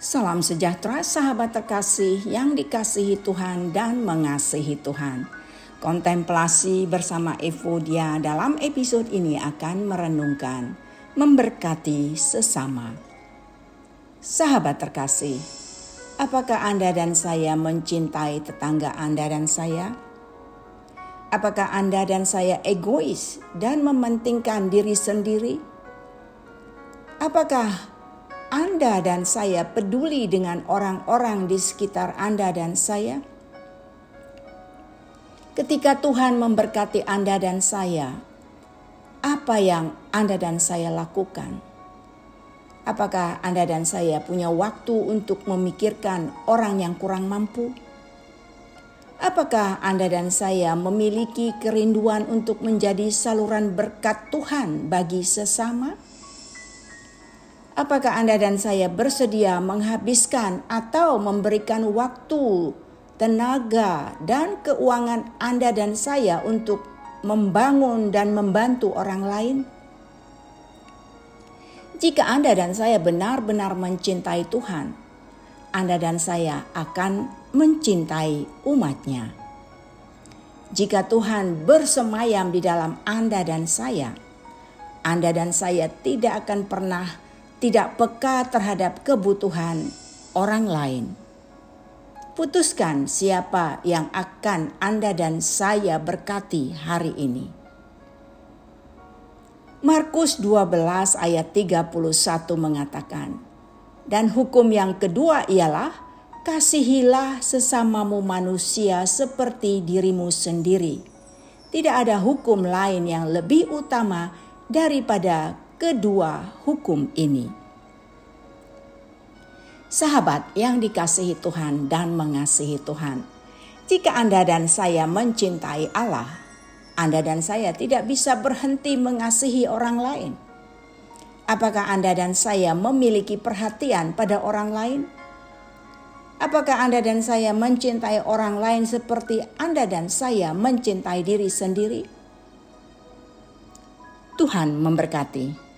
Salam sejahtera sahabat terkasih yang dikasihi Tuhan dan mengasihi Tuhan. Kontemplasi bersama Evodia dalam episode ini akan merenungkan, memberkati sesama. Sahabat terkasih, apakah Anda dan saya mencintai tetangga Anda dan saya? Apakah Anda dan saya egois dan mementingkan diri sendiri? Apakah anda dan saya peduli dengan orang-orang di sekitar Anda dan saya? Ketika Tuhan memberkati Anda dan saya, apa yang Anda dan saya lakukan? Apakah Anda dan saya punya waktu untuk memikirkan orang yang kurang mampu? Apakah Anda dan saya memiliki kerinduan untuk menjadi saluran berkat Tuhan bagi sesama? Apakah Anda dan saya bersedia menghabiskan atau memberikan waktu, tenaga, dan keuangan Anda dan saya untuk membangun dan membantu orang lain? Jika Anda dan saya benar-benar mencintai Tuhan, Anda dan saya akan mencintai umatnya. Jika Tuhan bersemayam di dalam Anda dan saya, Anda dan saya tidak akan pernah tidak peka terhadap kebutuhan orang lain. Putuskan siapa yang akan Anda dan saya berkati hari ini. Markus 12 ayat 31 mengatakan, Dan hukum yang kedua ialah, kasihilah sesamamu manusia seperti dirimu sendiri. Tidak ada hukum lain yang lebih utama daripada kedua hukum ini. Sahabat yang dikasihi Tuhan dan mengasihi Tuhan, jika Anda dan saya mencintai Allah, Anda dan saya tidak bisa berhenti mengasihi orang lain. Apakah Anda dan saya memiliki perhatian pada orang lain? Apakah Anda dan saya mencintai orang lain seperti Anda dan saya mencintai diri sendiri? Tuhan memberkati.